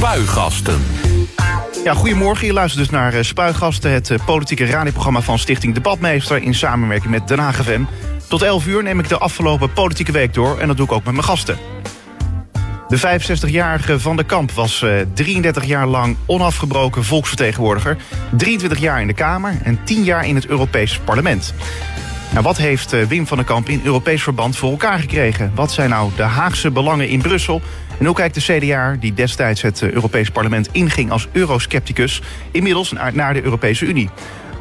Spuigasten. Ja, goedemorgen. Je luistert dus naar eh, Spuigasten, het eh, politieke radioprogramma van Stichting Debatmeester in samenwerking met Den Haag. Tot 11 uur neem ik de afgelopen politieke week door en dat doe ik ook met mijn gasten. De 65-jarige Van der Kamp was eh, 33 jaar lang onafgebroken volksvertegenwoordiger, 23 jaar in de Kamer en 10 jaar in het Europees Parlement. Nou, wat heeft eh, Wim van der Kamp in Europees verband voor elkaar gekregen? Wat zijn nou de Haagse belangen in Brussel? En hoe kijkt de CDA, die destijds het eh, Europees Parlement inging als euroscepticus, inmiddels naar de Europese Unie?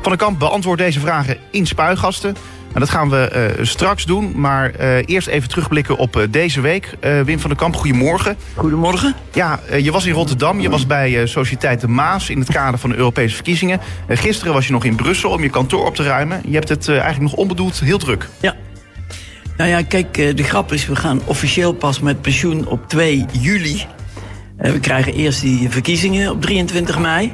Van der Kamp beantwoordt deze vragen in spuigasten. En dat gaan we eh, straks doen, maar eh, eerst even terugblikken op deze week. Wim van der Kamp, goedemorgen. Goedemorgen. Ja, je was in Rotterdam, je was bij Sociëteit de Maas in het kader van de Europese verkiezingen. Gisteren was je nog in Brussel om je kantoor op te ruimen. Je hebt het eigenlijk nog onbedoeld heel druk. Ja. Nou ja, kijk, eh, de grap is, we gaan officieel pas met pensioen op 2 juli. Eh, We krijgen eerst die verkiezingen op 23 mei.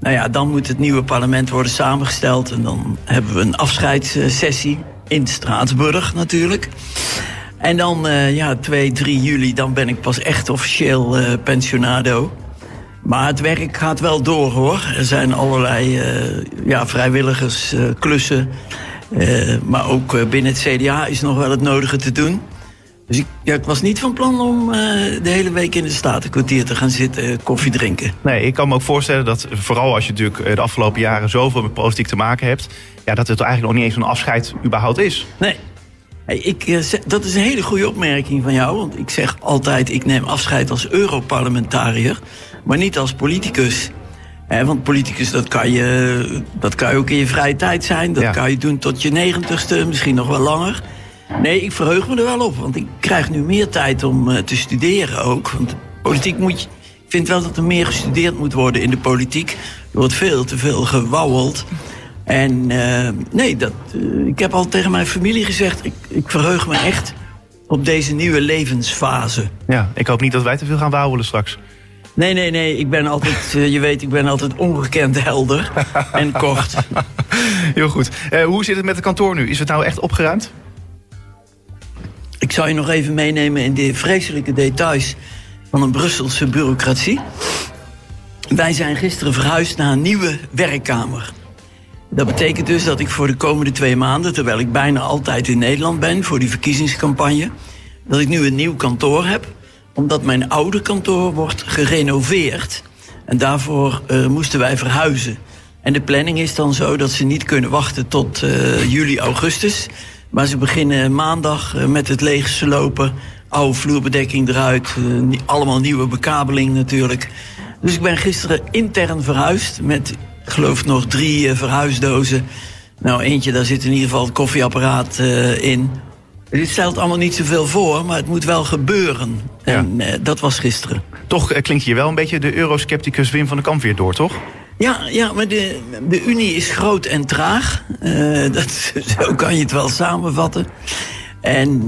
Nou ja, dan moet het nieuwe parlement worden samengesteld. En dan hebben we een afscheidssessie in Straatsburg natuurlijk. En dan, eh, ja, 2, 3 juli, dan ben ik pas echt officieel pensionado. Maar het werk gaat wel door hoor. Er zijn allerlei ja, vrijwilligersklussen. klussen. Eh, maar ook eh, binnen het CDA is nog wel het nodige te doen. Dus ik, ja, ik was niet van plan om eh, de hele week in de Statenkwartier te gaan zitten, koffie drinken. Nee, ik kan me ook voorstellen dat vooral als je natuurlijk de afgelopen jaren zoveel met politiek te maken hebt, ja, dat het eigenlijk nog niet eens een afscheid überhaupt is. Nee. Hey, ik, dat is een hele goede opmerking van jou. Want ik zeg altijd, ik neem afscheid als Europarlementariër. Maar niet als politicus. Hè, want politicus, dat kan, je, dat kan je ook in je vrije tijd zijn. Dat Ja. kan je doen tot je negentigste, misschien nog wel langer. Nee, ik verheug me er wel op. Want ik krijg nu meer tijd om eh, te studeren ook. Want politiek moet je... Ik vind wel dat er meer gestudeerd moet worden in de politiek. Er wordt veel te veel gewauweld. En eh, nee, dat, eh, ik heb al tegen mijn familie gezegd... Ik, ik verheug me echt op deze nieuwe levensfase. Ja, ik hoop niet dat wij te veel gaan wauwelen straks. Nee, nee, nee, ik ben altijd... eh, je weet, ik ben altijd ongekend helder en kort. Heel goed. Eh, hoe zit het met het kantoor nu? Is het nou echt opgeruimd? Ik zou je nog even meenemen in de vreselijke details van een Brusselse bureaucratie. Wij zijn gisteren verhuisd naar een nieuwe werkkamer. Dat betekent dus dat ik voor de komende twee maanden, terwijl ik bijna altijd in Nederland ben voor die verkiezingscampagne, dat ik nu een nieuw kantoor heb, omdat mijn oude kantoor wordt gerenoveerd. En daarvoor eh, moesten wij verhuizen. En de planning is dan zo dat ze niet kunnen wachten tot eh, juli, augustus. Maar ze beginnen maandag eh, met het leegslopen. Oude vloerbedekking eruit. allemaal nieuwe bekabeling natuurlijk. Dus ik ben gisteren intern verhuisd met, ik geloof nog drie verhuisdozen. Nou, eentje, daar zit in ieder geval het koffieapparaat in. Dit stelt allemaal niet zoveel voor, maar het moet wel gebeuren. Ja. En eh, dat was gisteren. Toch eh, klinkt hier wel een beetje de euroscepticus Wim van der Kamp weer door, toch? Ja, ja maar de, de Unie is groot en traag. Eh, dat, zo kan je het wel samenvatten. En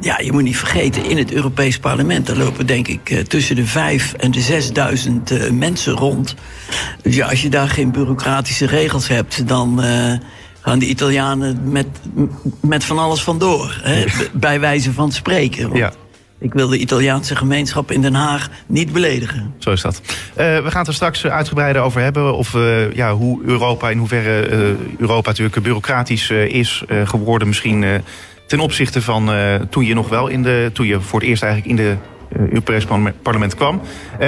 ja, je moet niet vergeten, in het Europees Parlement... daar lopen denk ik tussen de vijf en de zesduizend mensen rond. Dus ja, als je daar geen bureaucratische regels hebt... dan gaan de Italianen met, met van alles vandoor. Hè? Bij wijze van spreken. Ja. Ik wil de Italiaanse gemeenschap in Den Haag niet beledigen. Zo is dat. Eh, we gaan het er straks uitgebreider over hebben. Of eh, ja, hoe Europa, in hoeverre eh, Europa natuurlijk bureaucratisch is geworden. Misschien ten opzichte van toen je nog wel in de. toen je voor het eerst eigenlijk in de. Europees parlement- kwam.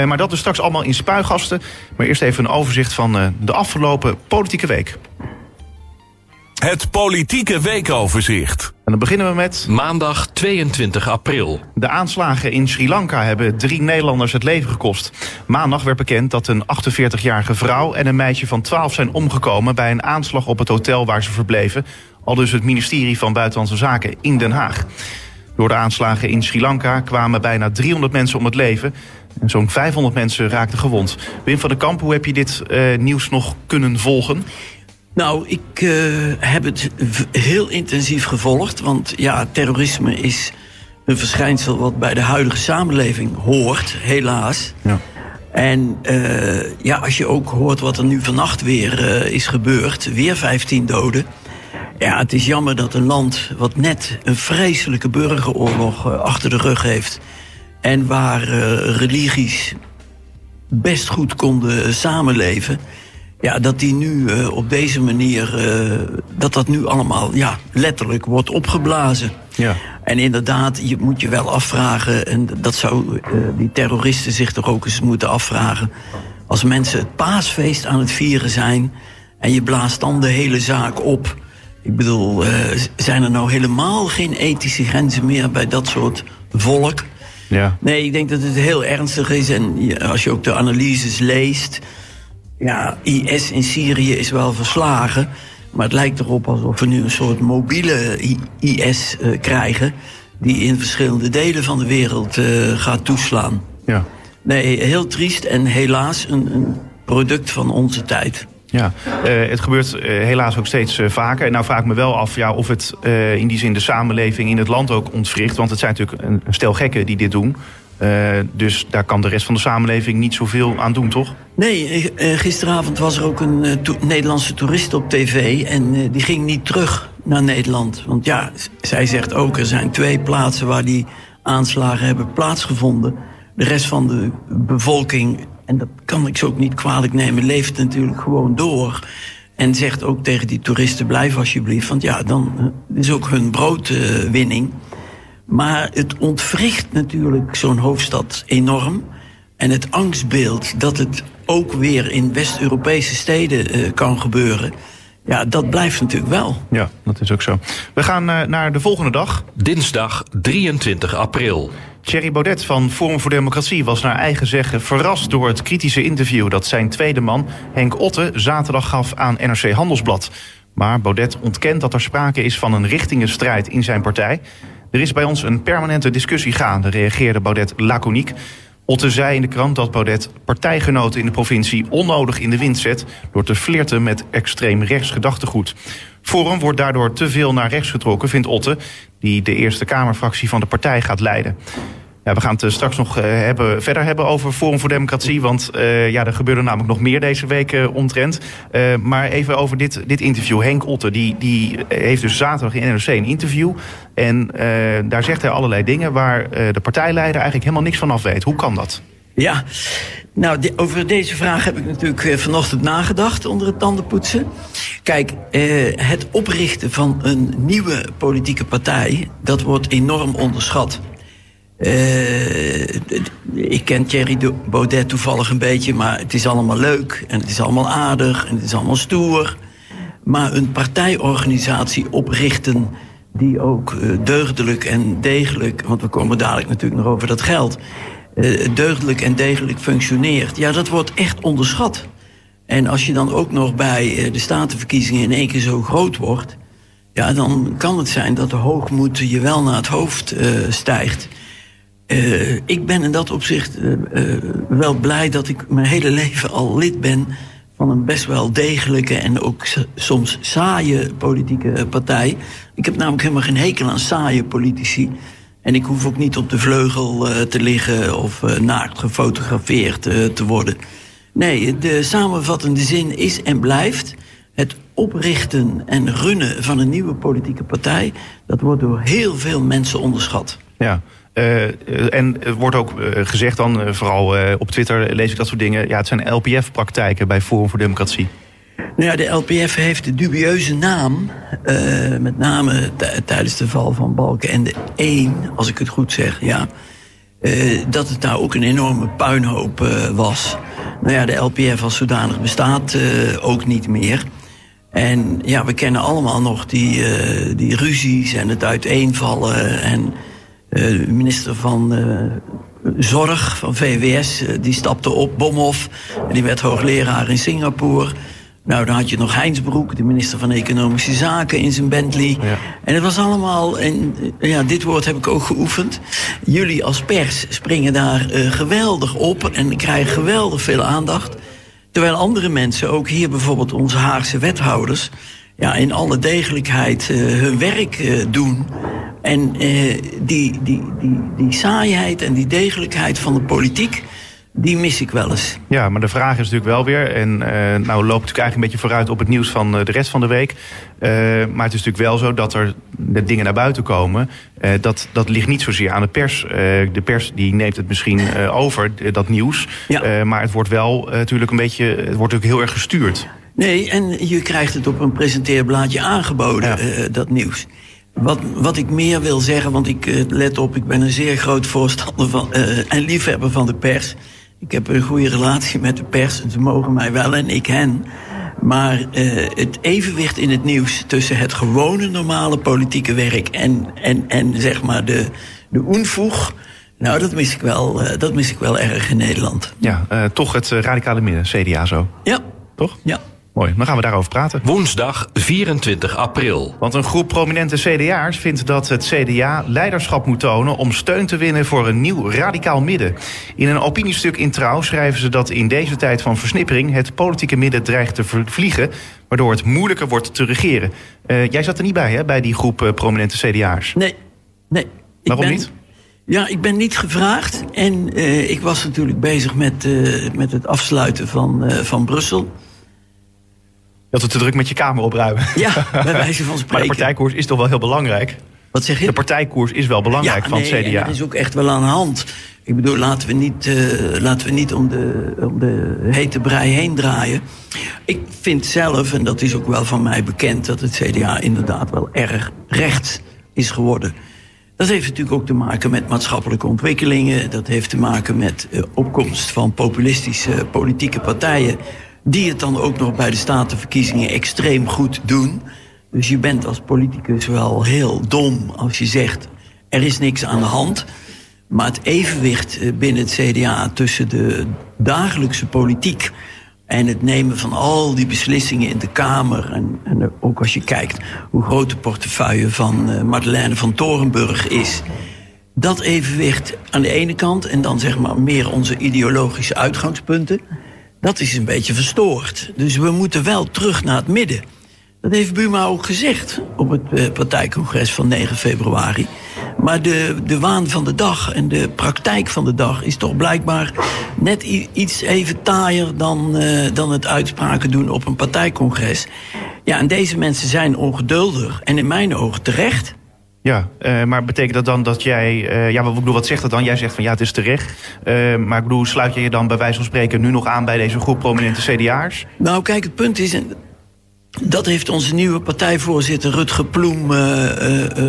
Maar dat is straks allemaal in spuigasten. Maar eerst even een overzicht van de afgelopen politieke week. Het politieke weekoverzicht. En dan beginnen we met. Maandag 22 april. De aanslagen in Sri Lanka hebben drie Nederlanders het leven gekost. Maandag werd bekend dat een 48-jarige vrouw en een meisje van 12 zijn omgekomen bij een aanslag op het hotel waar ze verbleven. Al dus het ministerie van Buitenlandse Zaken in Den Haag. Door de aanslagen in Sri Lanka kwamen bijna 300 mensen om het leven. En zo'n 500 mensen raakten gewond. Wim van der Kamp, hoe heb je dit eh, nieuws nog kunnen volgen? Nou, ik eh, heb het heel intensief gevolgd. Want ja, terrorisme is een verschijnsel wat bij de huidige samenleving hoort, helaas. Ja. En eh, ja, als je ook hoort wat er nu vannacht weer eh, is gebeurd, weer 15 doden. Ja, het is jammer dat een land wat net een vreselijke burgeroorlog achter de rug heeft. En waar religies best goed konden samenleven. Ja, dat die nu uh, op deze manier, uh, dat dat nu allemaal ja, letterlijk wordt opgeblazen. Ja. En inderdaad, je moet je wel afvragen, en dat zou uh, die terroristen zich toch ook eens moeten afvragen. Als mensen het paasfeest aan het vieren zijn en je blaast dan de hele zaak op. Ik bedoel, zijn er nou helemaal geen ethische grenzen meer bij dat soort volk? Ja. Nee, ik denk dat het heel ernstig is. En als je ook de analyses leest. Ja, IS in Syrië is wel verslagen. Maar het lijkt erop alsof we nu een soort mobiele IS uh, krijgen. Die in verschillende delen van de wereld uh, gaat toeslaan. Ja. Nee, heel triest en helaas een, een product van onze tijd. Ja, uh, het gebeurt uh, helaas ook steeds uh, vaker. En nou vraag ik me wel af ja, of het in die zin de samenleving in het land ook ontwricht. Want het zijn natuurlijk een, een stel gekken die dit doen. Dus daar kan de rest van de samenleving niet zoveel aan doen, toch? Nee, gisteravond was er ook een Nederlandse toerist op tv. En die ging niet terug naar Nederland. Want ja, zij zegt ook, er zijn twee plaatsen waar die aanslagen hebben plaatsgevonden. De rest van de bevolking en dat kan ik ze ook niet kwalijk nemen, leeft natuurlijk gewoon door. En zegt ook tegen die toeristen: blijf alsjeblieft, want ja, dan is ook hun broodwinning. Maar het ontwricht natuurlijk zo'n hoofdstad enorm. En het angstbeeld dat het ook weer in West-Europese steden uh, kan gebeuren. Ja, dat blijft natuurlijk wel. Ja, dat is ook zo. We gaan uh, naar de volgende dag. Dinsdag 23 april. Thierry Baudet van Forum voor Democratie was naar eigen zeggen verrast door het kritische interview dat zijn tweede man Henk Otte zaterdag gaf aan NRC Handelsblad. Maar Baudet ontkent dat er sprake is van een richtingenstrijd in zijn partij. Er is bij ons een permanente discussie gaande, reageerde Baudet laconiek. Otte zei in de krant dat Baudet partijgenoten in de provincie onnodig in de wind zet door te flirten met extreem rechts gedachtegoed. Forum wordt daardoor te veel naar rechts getrokken, vindt Otte, die de Eerste Kamerfractie van de partij gaat leiden. We gaan het straks nog uh, hebben, verder hebben over Forum voor Democratie. Want uh, ja, er gebeurde namelijk nog meer deze week uh, omtrent. maar even over dit, dit interview. Henk Otte die, die heeft dus zaterdag in NRC een interview. En daar zegt hij allerlei dingen waar de partijleider eigenlijk helemaal niks van af weet. Hoe kan dat? Ja, nou, over deze vraag heb ik natuurlijk vanochtend nagedacht onder het tandenpoetsen. Kijk, het oprichten van een nieuwe politieke partij, dat wordt enorm onderschat. Uh, ik ken Thierry Baudet toevallig een beetje, maar het is allemaal leuk en het is allemaal aardig en het is allemaal stoer. Maar een partijorganisatie oprichten die ook uh, deugdelijk en degelijk, want we komen dadelijk natuurlijk nog over dat geld, uh, deugdelijk en degelijk functioneert, ja, dat wordt echt onderschat. En als je dan ook nog bij de statenverkiezingen in één keer zo groot wordt, ja, dan kan het zijn dat de hoogmoed je wel naar het hoofd stijgt. Uh, ik ben in dat opzicht uh, uh, wel blij dat ik mijn hele leven al lid ben van een best wel degelijke en ook soms saaie politieke partij. Ik heb namelijk helemaal geen hekel aan saaie politici. En ik hoef ook niet op de vleugel te liggen of naakt gefotografeerd te worden. Nee, de samenvattende zin is en blijft het oprichten en runnen van een nieuwe politieke partij. Dat wordt door heel veel mensen onderschat. Ja. Uh, en er wordt ook uh, gezegd dan, vooral op Twitter lees ik dat soort dingen... ja, het zijn LPF-praktijken bij Forum voor Democratie. Nou ja, de LPF heeft de dubieuze naam, met name tijdens de val van Balken en de 1, als ik het goed zeg, ja... dat het daar ook een enorme puinhoop was. Nou ja, de LPF als zodanig bestaat ook niet meer... En ja, we kennen allemaal nog die, die ruzies en het uiteenvallen en minister van uh, Zorg van VWS, uh, die stapte op, Bomhoff. En die werd hoogleraar in Singapore. Nou, dan had je nog Heinsbroek, de minister van Economische Zaken, in zijn Bentley. Ja. En het was allemaal, en ja, dit woord heb ik ook geoefend. Jullie als pers springen daar geweldig op en krijgen geweldig veel aandacht. Terwijl andere mensen, ook hier bijvoorbeeld onze Haagse wethouders, ja, in alle degelijkheid hun werk doen. En uh, die, die, die, die saaiheid en die degelijkheid van de politiek... die mis ik wel eens. Ja, maar de vraag is natuurlijk wel weer... en uh, nou loopt natuurlijk eigenlijk een beetje vooruit op het nieuws van uh, de rest van de week... Uh, maar het is natuurlijk wel zo dat er de dingen naar buiten komen. dat, dat ligt niet zozeer aan de pers. de pers die neemt het misschien over, dat nieuws. Ja. maar het wordt wel natuurlijk een beetje... het wordt ook heel erg gestuurd. Nee, en je krijgt het op een presenteerblaadje aangeboden, ja. dat nieuws. Wat, wat ik meer wil zeggen, want ik let op, ik ben een zeer groot voorstander van en liefhebber van de pers. Ik heb een goede relatie met de pers en ze mogen mij wel en ik hen. Maar het evenwicht in het nieuws tussen het gewone normale politieke werk en, en, en zeg maar de, de onvoeg. Nou, dat mis, ik wel, dat mis ik wel erg in Nederland. Ja, toch het radicale midden, CDA zo. Ja. Toch? Ja. Mooi, dan gaan we daarover praten. Woensdag 24 april. Want een groep prominente CDA'ers vindt dat het CDA leiderschap moet tonen om steun te winnen voor een nieuw radicaal midden. In een opiniestuk in Trouw schrijven ze dat in deze tijd van versnippering het politieke midden dreigt te vervliegen, waardoor het moeilijker wordt te regeren. Uh, jij zat er niet bij, hè, bij die groep uh, prominente CDA'ers? Nee, nee. Waarom ben... niet? Ja, ik ben niet gevraagd. En uh, ik was natuurlijk bezig met, met het afsluiten van, van Brussel. Had het te druk met je kamer opruimen. Ja, bij wijze van spreken. Maar de partijkoers is toch wel heel belangrijk? Wat zeg je? De partijkoers is wel belangrijk ja, van nee, het CDA. dat is ook echt wel aan de hand. Ik bedoel, laten we niet, uh, laten we niet om, de, om de hete brei heen draaien. Ik vind zelf, en dat is ook wel van mij bekend... dat het CDA inderdaad wel erg rechts is geworden. Dat heeft natuurlijk ook te maken met maatschappelijke ontwikkelingen. Dat heeft te maken met uh, opkomst van populistische politieke partijen die het dan ook nog bij de statenverkiezingen extreem goed doen. Dus je bent als politicus wel heel dom als je zegt... er is niks aan de hand. Maar het evenwicht binnen het CDA tussen de dagelijkse politiek... en het nemen van al die beslissingen in de Kamer... en, en ook als je kijkt hoe groot de portefeuille van uh, Madeleine van Torenburg is... dat evenwicht aan de ene kant... en dan zeg maar meer onze ideologische uitgangspunten dat is een beetje verstoord. Dus we moeten wel terug naar het midden. Dat heeft Buma ook gezegd op het uh, partijcongres van 9 februari. Maar de, de waan van de dag en de praktijk van de dag is toch blijkbaar net iets even taaier dan, uh, dan het uitspraken doen op een partijcongres. Ja, en deze mensen zijn ongeduldig en in mijn ogen terecht. Ja, uh, maar betekent dat dan dat jij... Uh, ja, wat, bedoel, wat zegt dat dan? Jij zegt van ja, het is terecht. Uh, maar ik bedoel, sluit je je dan bij wijze van spreken... nu nog aan bij deze groep prominente CDA'ers? Nou, kijk, het punt is... Dat heeft onze nieuwe partijvoorzitter Rutger Ploem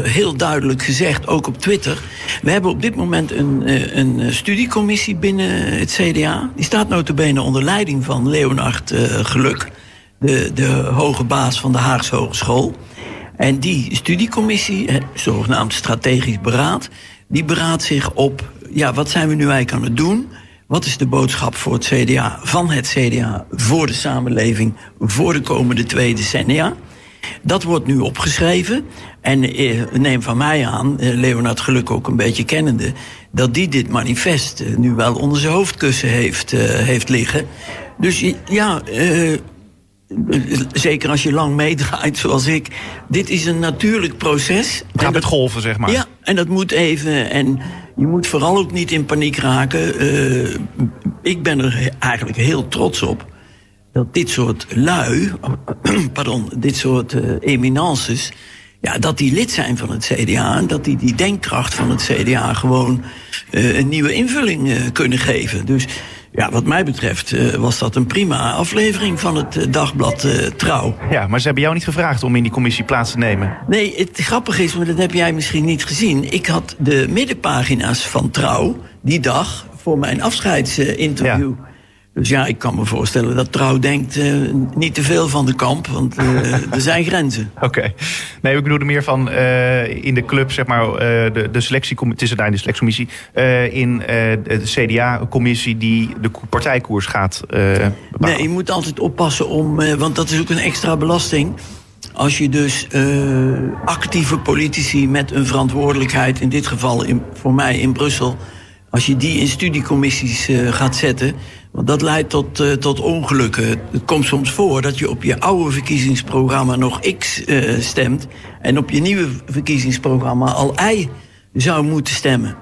heel duidelijk gezegd, ook op Twitter. We hebben op dit moment een, een studiecommissie binnen het CDA. Die staat notabene onder leiding van Leonard Geluk, de, de hoge baas van de Haagse Hogeschool. En die studiecommissie, zogenaamd strategisch beraad, die beraadt zich op, ja, wat zijn we nu eigenlijk aan het doen? Wat is de boodschap voor het CDA, van het CDA, voor de samenleving, voor de komende twee decennia? Dat wordt nu opgeschreven. En eh, neem van mij aan, eh, Leonard Geluk ook een beetje kennende, dat die dit manifest eh, nu wel onder zijn hoofdkussen heeft, heeft liggen. Dus ja, uh, zeker als je lang meedraait zoals ik. Dit is een natuurlijk proces. Het gaat met golven, zeg maar. Ja, en dat moet even. En je moet vooral ook niet in paniek raken. Uh, ik ben er eigenlijk heel trots op dat dit soort lui, pardon, dit soort uh, eminences, ja, dat die lid zijn van het CDA en dat die die denkkracht van het CDA gewoon uh, een nieuwe invulling kunnen geven. Dus ja, wat mij betreft uh, was dat een prima aflevering van het uh, dagblad uh, Trouw. Ja, maar ze hebben jou niet gevraagd om in die commissie plaats te nemen. Nee, het grappige is, maar dat heb jij misschien niet gezien. Ik had de middenpagina's van Trouw die dag voor mijn afscheidsinterview. Ja. Dus ja, ik kan me voorstellen dat Trouw denkt uh, niet te veel van de kamp, want uh, er zijn grenzen. Oké. Okay. Nee, ik bedoelde meer van uh, in de club, zeg maar, de, de selectiecommissie, het is daar de selectiecommissie, in de CDA-commissie die de partijkoers gaat. Nee, je moet altijd oppassen om, want dat is ook een extra belasting. Als je dus actieve politici met een verantwoordelijkheid, in dit geval in, voor mij in Brussel, als je die in studiecommissies gaat zetten want dat leidt tot, uh, tot ongelukken. Het komt soms voor dat je op je oude verkiezingsprogramma nog X uh, stemt... en op je nieuwe verkiezingsprogramma al Y zou moeten stemmen.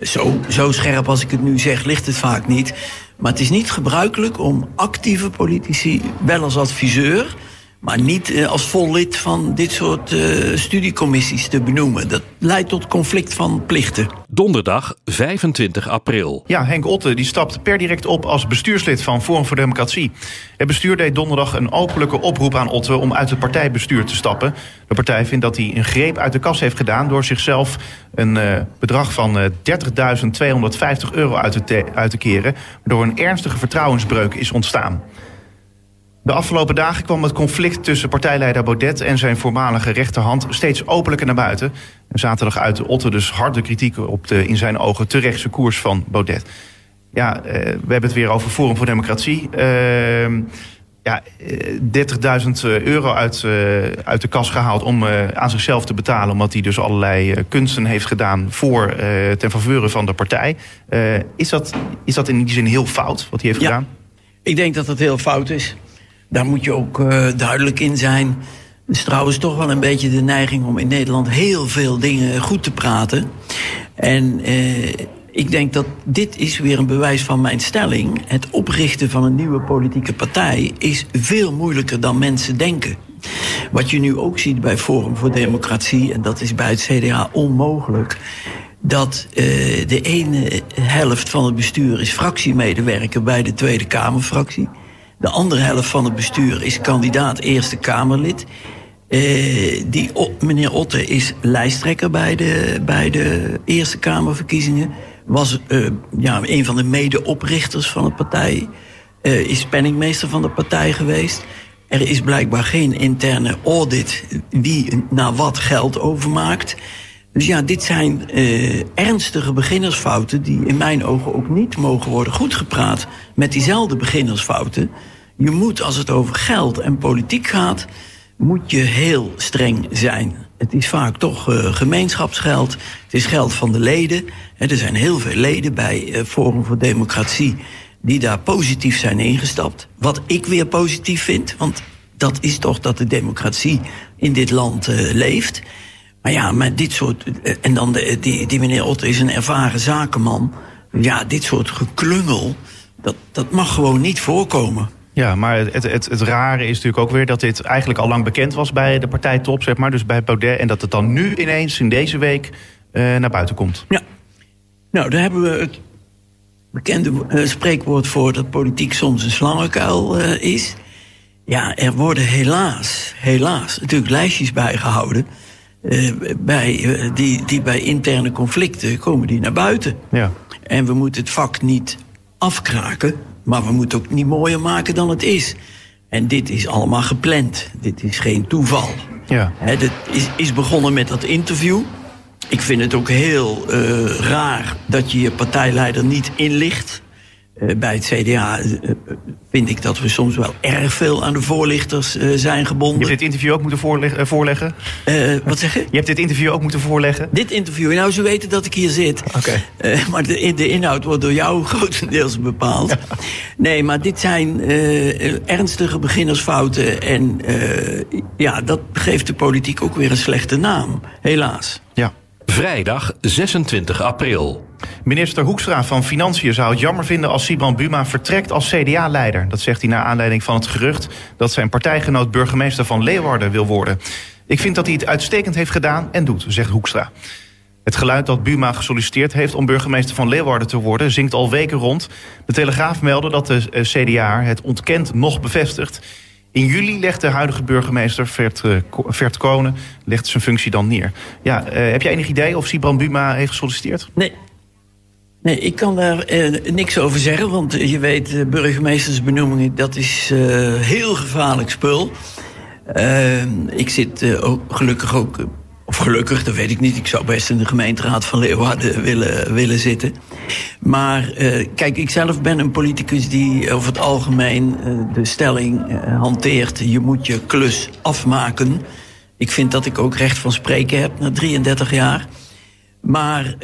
Zo, zo scherp als ik het nu zeg, ligt het vaak niet. Maar het is niet gebruikelijk om actieve politici, wel als adviseur, maar niet eh, als vol lid van dit soort uh, studiecommissies te benoemen. Dat leidt tot conflict van plichten. Donderdag 25 april. Ja, Henk Otte die stapt per direct op als bestuurslid van Forum voor Democratie. Het bestuur deed donderdag een openlijke oproep aan Otte om uit het partijbestuur te stappen. De partij vindt dat hij een greep uit de kas heeft gedaan door zichzelf een uh, bedrag van uh, 30.250 euro uit te, uit te keren, waardoor een ernstige vertrouwensbreuk is ontstaan. De afgelopen dagen kwam het conflict tussen partijleider Baudet en zijn voormalige rechterhand steeds openlijker naar buiten. En zaterdag uitte Otte dus harde kritiek op de in zijn ogen terechtse koers van Baudet. Ja, eh, we hebben het weer over Forum voor Democratie. Uh, ja, 30.000 euro uit, uh, uit de kas gehaald om aan zichzelf te betalen. Omdat hij dus allerlei kunsten heeft gedaan voor, ten faveur van de partij. is, dat, is dat in die zin heel fout wat hij heeft ja, gedaan? Ik denk dat het heel fout is. Daar moet je ook uh, duidelijk in zijn. Het is trouwens toch wel een beetje de neiging om in Nederland heel veel dingen goed te praten. En uh, ik denk dat dit is weer een bewijs van mijn stelling. Het oprichten van een nieuwe politieke partij is veel moeilijker dan mensen denken. Wat je nu ook ziet bij Forum voor Democratie, en dat is bij het CDA onmogelijk dat uh, de ene helft van het bestuur is fractiemedewerker bij de Tweede Kamerfractie. De andere helft van het bestuur is kandidaat Eerste Kamerlid. Uh, die, meneer Otte is lijsttrekker bij de, bij de Eerste Kamerverkiezingen. Was uh, ja, een van de medeoprichters van de partij. Uh, is penningmeester van de partij geweest. Er is blijkbaar geen interne audit wie naar wat geld overmaakt. Dus ja, dit zijn ernstige beginnersfouten die in mijn ogen ook niet mogen worden goedgepraat met diezelfde beginnersfouten. Je moet, als het over geld en politiek gaat, moet je heel streng zijn. Het is vaak toch uh, gemeenschapsgeld. Het is geld van de leden. er zijn heel veel leden bij uh, Forum voor Democratie die daar positief zijn ingestapt. Wat ik weer positief vind, want dat is toch dat de democratie in dit land uh, leeft. Maar ja, met dit soort. En dan de, die, die meneer Otter is een ervaren zakenman. Ja, dit soort geklungel. Dat, dat mag gewoon niet voorkomen. Ja, maar het, het, het rare is natuurlijk ook weer dat dit eigenlijk al lang bekend was bij de partijtop, zeg maar. Dus bij Baudet. En dat het dan nu ineens in deze week uh, naar buiten komt. Ja. Nou, daar hebben we het bekende uh, spreekwoord voor dat politiek soms een slangenkuil uh, is. Ja, er worden helaas, helaas natuurlijk lijstjes bijgehouden. Uh, bij, die, die bij interne conflicten komen die naar buiten. Ja. En we moeten het vak niet afkraken, maar we moeten ook niet mooier maken dan het is. En dit is allemaal gepland. Dit is geen toeval. Ja. He, dit is, is begonnen met dat interview. Ik vind het ook heel uh, raar dat je je partijleider niet inlicht. Uh, bij het CDA uh, vind ik dat we soms wel erg veel aan de voorlichters zijn gebonden. Je hebt dit interview ook moeten voorleggen? voorleggen? wat zeg je? Je hebt dit interview ook moeten voorleggen? Dit interview, nou ze weten dat ik hier zit. Oké. Okay. maar de, de, inhoud wordt door jou grotendeels bepaald. Ja. Nee, maar dit zijn ernstige beginnersfouten. En ja, dat geeft de politiek ook weer een slechte naam, helaas. Ja. Vrijdag 26 april. Minister Hoekstra van Financiën zou het jammer vinden als Siban Buma vertrekt als CDA-leider. Dat zegt hij naar aanleiding van het gerucht dat zijn partijgenoot burgemeester van Leeuwarden wil worden. Ik vind dat hij het uitstekend heeft gedaan en doet, zegt Hoekstra. Het geluid dat Buma gesolliciteerd heeft om burgemeester van Leeuwarden te worden... zingt al weken rond. De Telegraaf meldde dat de CDA het ontkent nog bevestigt. In juli legt de huidige burgemeester Vert, Vert Konen legt zijn functie dan neer. Ja, uh, heb jij enig idee of Sibran Buma heeft gesolliciteerd? Nee. Nee, ik kan daar uh, niks over zeggen, want je weet, burgemeestersbenoemingen, dat is heel gevaarlijk spul. ik zit ook, gelukkig ook, of gelukkig, dat weet ik niet, ik zou best in de gemeenteraad van Leeuwarden willen, willen zitten. Maar kijk, ik zelf ben een politicus die over het algemeen de stelling hanteert: je moet je klus afmaken. Ik vind dat ik ook recht van spreken heb na 33 jaar. Maar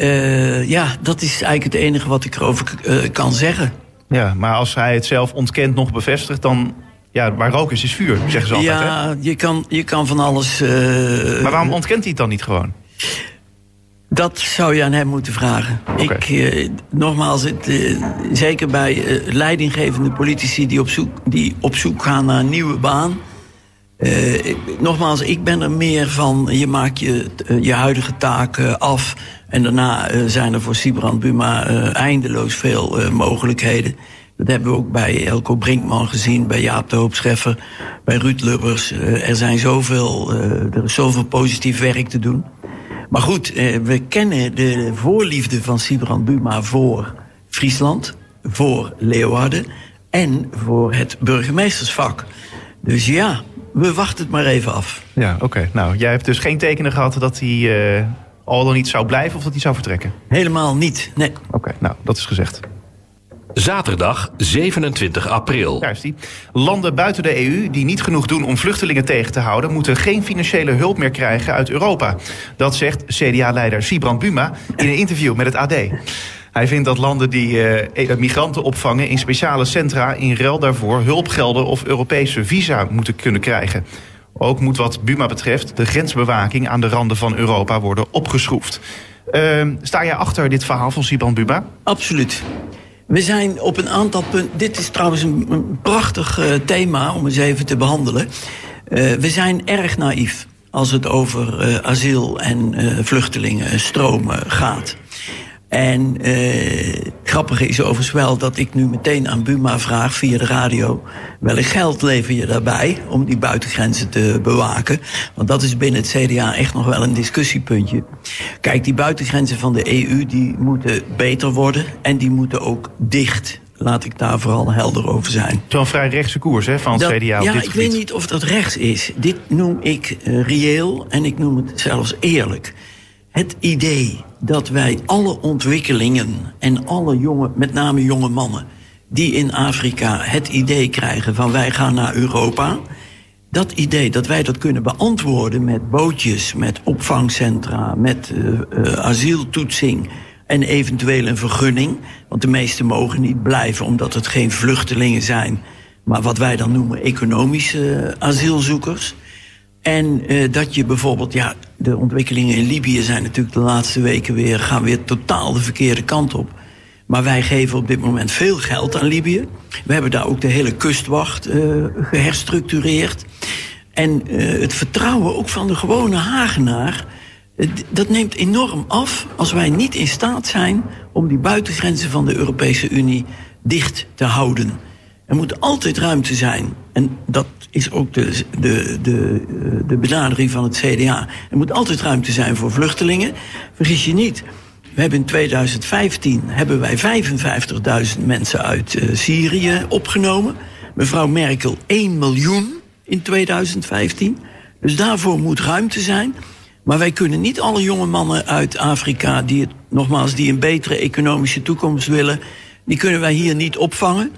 ja, dat is eigenlijk het enige wat ik erover kan zeggen. Ja, maar als hij het zelf ontkent nog bevestigt, dan ja, waar rook is, is vuur, zeggen ze altijd. Ja, hè? Je, kan, je kan van alles. Maar waarom ontkent hij het dan niet gewoon? Dat zou je aan hem moeten vragen. Ik, eh, nogmaals, het, eh, zeker bij eh, leidinggevende politici die op, zoek, die op zoek gaan naar een nieuwe baan. Eh, nogmaals, ik ben er meer van, je maakt je, eh, je huidige taken af. En daarna eh, zijn er voor Sibrand Buma eindeloos veel mogelijkheden. Dat hebben we ook bij Elko Brinkman gezien, bij Jaap de Hoop Scheffer, bij Ruud Lubbers. Er, zijn zoveel, er is zoveel positief werk te doen. Maar goed, we kennen de voorliefde van Sibrand Buma voor Friesland, voor Leeuwarden en voor het burgemeestersvak. Dus ja, we wachten het maar even af. Ja, oké. Nou, jij hebt dus geen tekenen gehad dat hij eh, al dan niet zou blijven of dat hij zou vertrekken. Helemaal niet. Nee. Oké, nou, dat is gezegd. Zaterdag 27 april. Daar is die. Landen buiten de EU die niet genoeg doen om vluchtelingen tegen te houden, moeten geen financiële hulp meer krijgen uit Europa. Dat zegt CDA-leider Sibrand Buma in een interview met het AD. Hij vindt dat landen die eh, migranten opvangen in speciale centra in ruil daarvoor hulpgelden of Europese visa moeten kunnen krijgen. Ook moet wat Buma betreft de grensbewaking aan de randen van Europa worden opgeschroefd. Ehm, sta jij achter dit verhaal van Sibrand Buma? Absoluut. We zijn op een aantal punten. Dit is trouwens een, prachtig eh, thema om eens even te behandelen. Eh, we zijn erg naïef als het over asiel en vluchtelingenstromen gaat. En eh, het grappige is overigens wel dat ik nu meteen aan Buma vraag via de radio... welk geld lever je daarbij om die buitengrenzen te bewaken? Want dat is binnen het CDA echt nog wel een discussiepuntje. Kijk, die buitengrenzen van de EU die moeten beter worden... en die moeten ook dicht. Laat ik daar vooral helder over zijn. Zo'n vrij rechtse koers hè, van het Dat- CDA op ja, dit ik weet niet of dat rechts is. Dit noem ik eh, reëel en ik noem het zelfs eerlijk. Het idee dat wij alle ontwikkelingen en alle jonge, met name jonge mannen, die in Afrika het idee krijgen van wij gaan naar Europa. Dat idee dat wij dat kunnen beantwoorden met bootjes, met opvangcentra, met eh, eh, asieltoetsing en eventueel een vergunning. Want de meesten mogen niet blijven omdat het geen vluchtelingen zijn, maar wat wij dan noemen economische eh, asielzoekers. En eh, dat je bijvoorbeeld, ja, de ontwikkelingen in Libië zijn natuurlijk de laatste weken weer, gaan weer totaal de verkeerde kant op. Maar wij geven op dit moment veel geld aan Libië. We hebben daar ook de hele kustwacht eh, geherstructureerd. En eh, het vertrouwen ook van de gewone Hagenaar, dat neemt enorm af als wij niet in staat zijn om die buitengrenzen van de Europese Unie dicht te houden. Er moet altijd ruimte zijn. En dat is ook de, de, de, eh, de benadering van het CDA. Er moet altijd ruimte zijn voor vluchtelingen. Vergis je niet. We hebben in 2015 hebben wij 55.000 mensen uit eh, Syrië opgenomen. Mevrouw Merkel 1 miljoen in 2015. Dus daarvoor moet ruimte zijn. Maar wij kunnen niet alle jonge mannen uit Afrika die nogmaals, die een betere economische toekomst willen, die kunnen wij hier niet opvangen.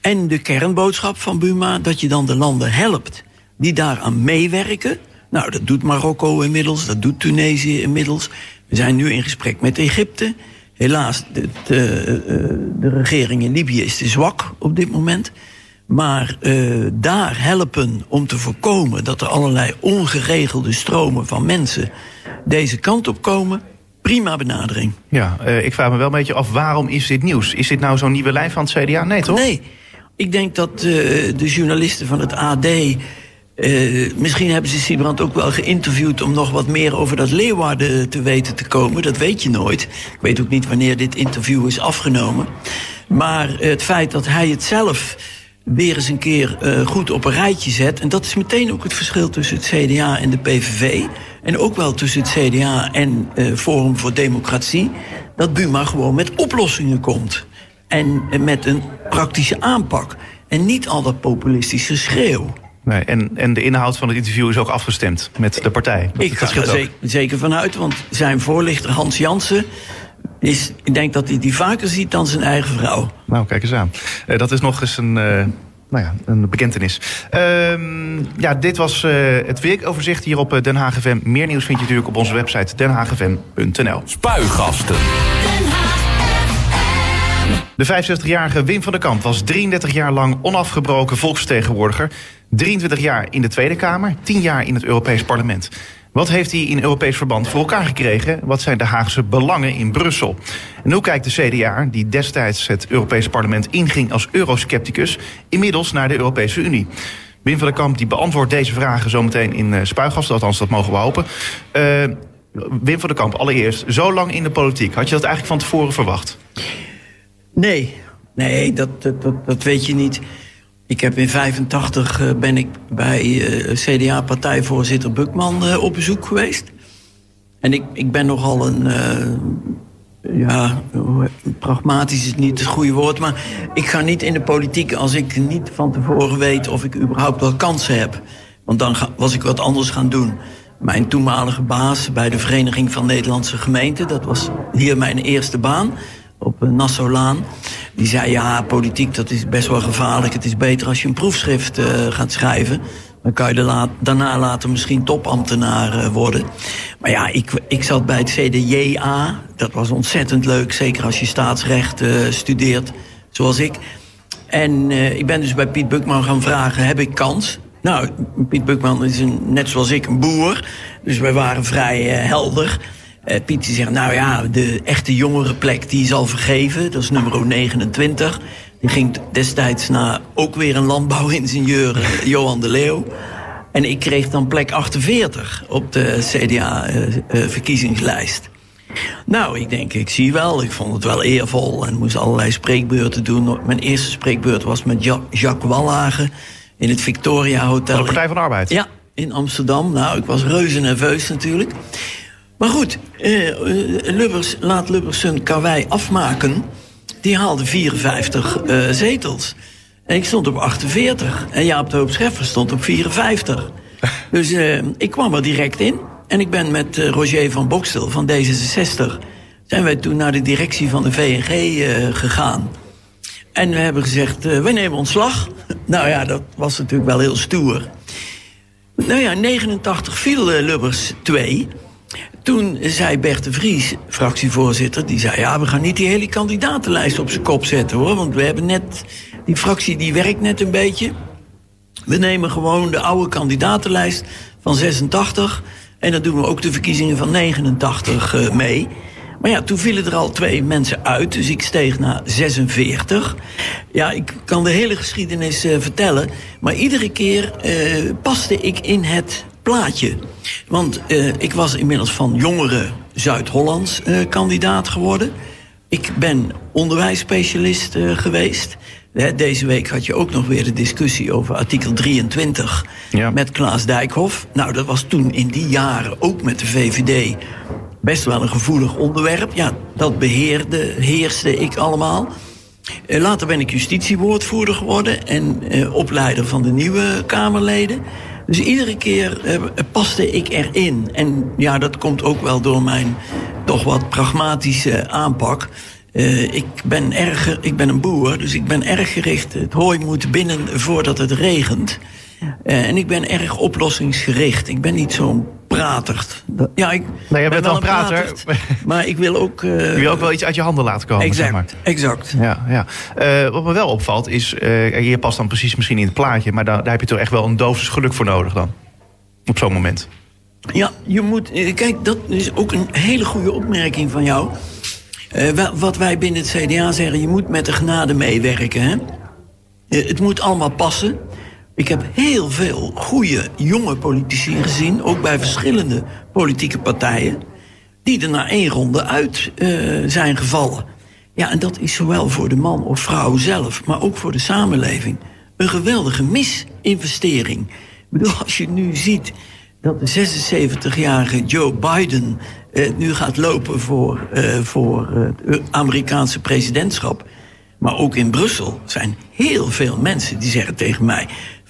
En de kernboodschap van Buma, dat je dan de landen helpt die daaraan meewerken. Nou, dat doet Marokko inmiddels, dat doet Tunesië inmiddels. We zijn nu in gesprek met Egypte. Helaas, de, de, eh, de regering in Libië is te zwak op dit moment. Maar eh, daar helpen om te voorkomen dat er allerlei ongeregelde stromen van mensen deze kant op komen, prima benadering. Ja, eh, ik vraag me wel een beetje af, waarom is dit nieuws? Is dit nou zo'n nieuwe lijn van het CDA? Nee, toch? Nee, ik denk dat eh, de journalisten van het AD. eh, misschien hebben ze Siebrand ook wel geïnterviewd om nog wat meer over dat Leeuwarden te weten te komen. Dat weet je nooit. Ik weet ook niet wanneer dit interview is afgenomen. Maar het feit dat hij het zelf weer eens een keer goed op een rijtje zet. En dat is meteen ook het verschil tussen het CDA en de PVV. En ook wel tussen het CDA en eh, Forum voor Democratie. Dat Buma gewoon met oplossingen komt. En eh, met een praktische aanpak. En niet al dat populistische schreeuw. Nee, en, en de inhoud van het interview is ook afgestemd met de partij. Dat, Ik ga dat er zeker, zeker vanuit, want zijn voorlichter Hans Jansen... Is, ik denk dat hij die vaker ziet dan zijn eigen vrouw. Nou, kijk eens aan. Eh, dat is nog eens een, nou ja, een bekentenis. Ehm, ja, dit was eh, het weekoverzicht hier op eh, Den Haag FM. Meer nieuws vind je natuurlijk op onze website denhaagfm.nl. Spuigasten. De 65-jarige Wim van der Kamp was 33 jaar lang onafgebroken volksvertegenwoordiger. 23 jaar in de Tweede Kamer, 10 jaar in het Europees Parlement. Wat heeft hij in Europees verband voor elkaar gekregen? Wat zijn de Haagse belangen in Brussel? En hoe kijkt de CDA, die destijds het Europese parlement inging als euroscepticus, inmiddels naar de Europese Unie? Wim van der Kamp die beantwoordt deze vragen zometeen in uh, Spuigasten, althans dat mogen we hopen. Uh, Wim van der Kamp, allereerst, zo lang in de politiek. Had je dat eigenlijk van tevoren verwacht? Nee, nee, dat, dat, dat weet je niet. Ik heb in 85 uh, ben ik bij uh, CDA-partijvoorzitter Bukman uh, op bezoek geweest. En ik, ik ben nogal een. ja, pragmatisch is niet het goede woord. Maar ik ga niet in de politiek als ik niet van tevoren weet of ik überhaupt wel kansen heb. Want dan ga, was ik wat anders gaan doen. Mijn toenmalige baas bij de Vereniging van Nederlandse Gemeenten, dat was hier mijn eerste baan op Nassaulaan. Die zei, ja, politiek dat is best wel gevaarlijk. Het is beter als je een proefschrift uh, gaat schrijven. Dan kan je daarna later misschien topambtenaar uh, worden. Maar ja, ik, ik zat bij het CDJA. Dat was ontzettend leuk, zeker als je staatsrecht studeert, zoals ik. En ik ben dus bij Piet Bukman gaan vragen, heb ik kans? Nou, Piet Bukman is net zoals ik een boer. Dus wij waren vrij helder. Uh, Piet die zegt, nou ja, de echte jongere plek die is al vergeven. Dat is nummer 29. Die ging destijds naar ook weer een landbouwingenieur, uh, Johan de Leeuw. En ik kreeg dan plek 48 op de CDA-verkiezingslijst. Uh, nou, ik denk, ik zie wel. Ik vond het wel eervol en moest allerlei spreekbeurten doen. Mijn eerste spreekbeurt was met ja Jacques Wallhagen in het Victoria Hotel. Van de Partij van de Arbeid? Ja, in Amsterdam. Nou, ik was reuze nerveus natuurlijk. Maar goed, uh, Lubbers, laat Lubbers zijn karwei afmaken. Die haalde 54 uh, zetels. En ik stond op 48. En Jaap de Hoop Scheffer stond op 54. dus uh, ik kwam er direct in. En ik ben met Roger van Bokstel van D66... zijn wij toen naar de directie van de VNG gegaan. En we hebben gezegd, wij nemen ontslag. nou ja, dat was natuurlijk wel heel stoer. Nou ja, 89 viel Lubbers 2... Toen zei Bert de Vries, fractievoorzitter, die zei... ja, we gaan niet die hele kandidatenlijst op zijn kop zetten, hoor. Want we hebben net... die fractie die werkt net een beetje. We nemen gewoon de oude kandidatenlijst van 86... en dan doen we ook de verkiezingen van 89 uh, mee... Maar ja, toen vielen er al twee mensen uit, dus ik steeg naar 46. Ja, ik kan de hele geschiedenis uh, vertellen, maar iedere keer uh, paste ik in het plaatje. Want uh, ik was inmiddels van jongere Zuid-Hollands uh, kandidaat geworden. Ik ben onderwijsspecialist uh, geweest. Deze week had je ook nog weer de discussie over artikel 23 ja. met Klaas Dijkhoff. Nou, dat was toen in die jaren ook met de VVD best wel een gevoelig onderwerp. Ja, dat beheerde, heerste ik allemaal. Later ben ik justitiewoordvoerder geworden en opleider van de nieuwe Kamerleden. Dus iedere keer uh, paste ik erin. En ja, dat komt ook wel door mijn toch wat pragmatische aanpak. Uh, ik, ben erg, ik ben een boer, dus ik ben erg gericht. Het hooi moet binnen voordat het regent. Uh, en ik ben erg oplossingsgericht. Ik ben niet zo'n pratert. Ja, ik nee, je bent wel een prater. Maar ik wil ook... Uh, je wil ook wel iets uit je handen laten komen, exact, zeg maar. Exact, ja, ja. Uh, wat me wel opvalt is... Uh, je past dan precies misschien in het plaatje... maar daar, daar heb je toch echt wel een dosis geluk voor nodig dan? Op zo'n moment. Ja, je moet... Kijk, dat is ook een hele goede opmerking van jou. wat wij binnen het CDA zeggen... je moet met de genade meewerken, hè? het moet allemaal passen... Ik heb heel veel goede jonge politici gezien, ook bij verschillende politieke partijen, die er na één ronde uit uh, zijn gevallen. Ja, en dat is zowel voor de man of vrouw zelf, maar ook voor de samenleving een geweldige misinvestering. Ik bedoel, als je nu ziet dat de 76-jarige Joe Biden uh, nu gaat lopen voor, uh, voor het Amerikaanse presidentschap. Maar ook in Brussel zijn heel veel mensen die zeggen tegen mij: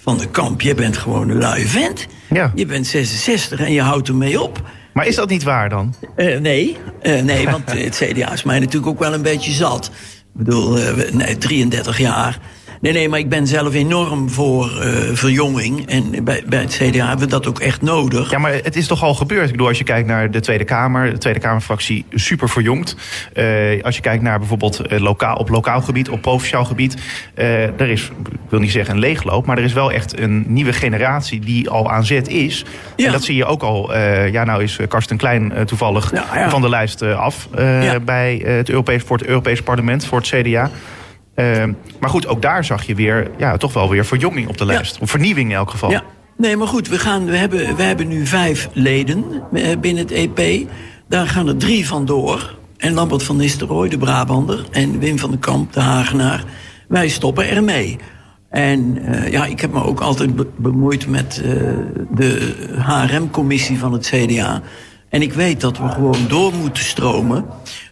van de kamp. Je bent gewoon een lui vent. Ja. Je bent 66 en je houdt ermee op. Maar is dat niet waar dan? Uh, nee, uh, nee, want het CDA is mij natuurlijk ook wel een beetje zat. Ik bedoel, uh, nee, 33 jaar. Nee, nee, maar ik ben zelf enorm voor uh, verjonging. En bij, bij het CDA hebben we dat ook echt nodig. Ja, maar het is toch al gebeurd? Ik bedoel, als je kijkt naar de Tweede Kamer, de Tweede Kamerfractie super verjongd. Uh, als je kijkt naar bijvoorbeeld uh, lokaal, op lokaal gebied, op provinciaal gebied. er is, ik wil niet zeggen een leegloop, maar er is wel echt een nieuwe generatie die al aan zet is. Ja. En dat zie je ook al. ja, nou is Karsten Klein toevallig ja, ja. van de lijst af bij het Europees, voor het Europees Parlement, voor het CDA. Uh, maar goed, ook daar zag je weer, ja, toch wel weer verjonging op de lijst. Ja. Of vernieuwing in elk geval. Ja. Nee, maar goed, we, gaan, we, hebben, we hebben nu vijf leden binnen het EP. Daar gaan er drie van door. En Lambert van Nistelrooy, de Brabander. En Wim van den Kamp, de Hagenaar. Wij stoppen ermee. En uh, ja, ik heb me ook altijd be bemoeid met uh, de HRM-commissie van het CDA. En ik weet dat we gewoon door moeten stromen.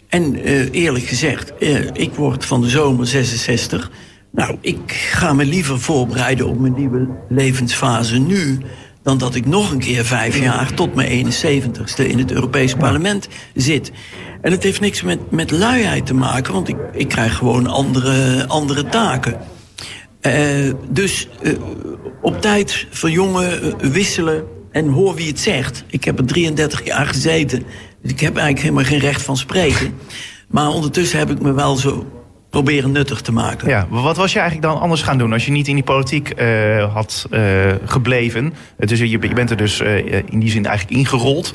En uh, eerlijk gezegd, uh, ik word van de zomer 66. Nou, ik ga me liever voorbereiden op mijn nieuwe levensfase nu... dan dat ik nog een keer vijf jaar tot mijn 71ste in het Europees Parlement zit. En het heeft niks met, met luiheid te maken, want ik, ik krijg gewoon andere, andere taken. Uh, dus op tijd verjongen, wisselen en hoor wie het zegt. Ik heb er 33 jaar gezeten ik heb eigenlijk helemaal geen recht van spreken. Maar ondertussen heb ik me wel zo proberen nuttig te maken. Ja, wat was je eigenlijk dan anders gaan doen als je niet in die politiek uh, had uh, gebleven? Dus je, je, bent er dus uh, in die zin eigenlijk ingerold.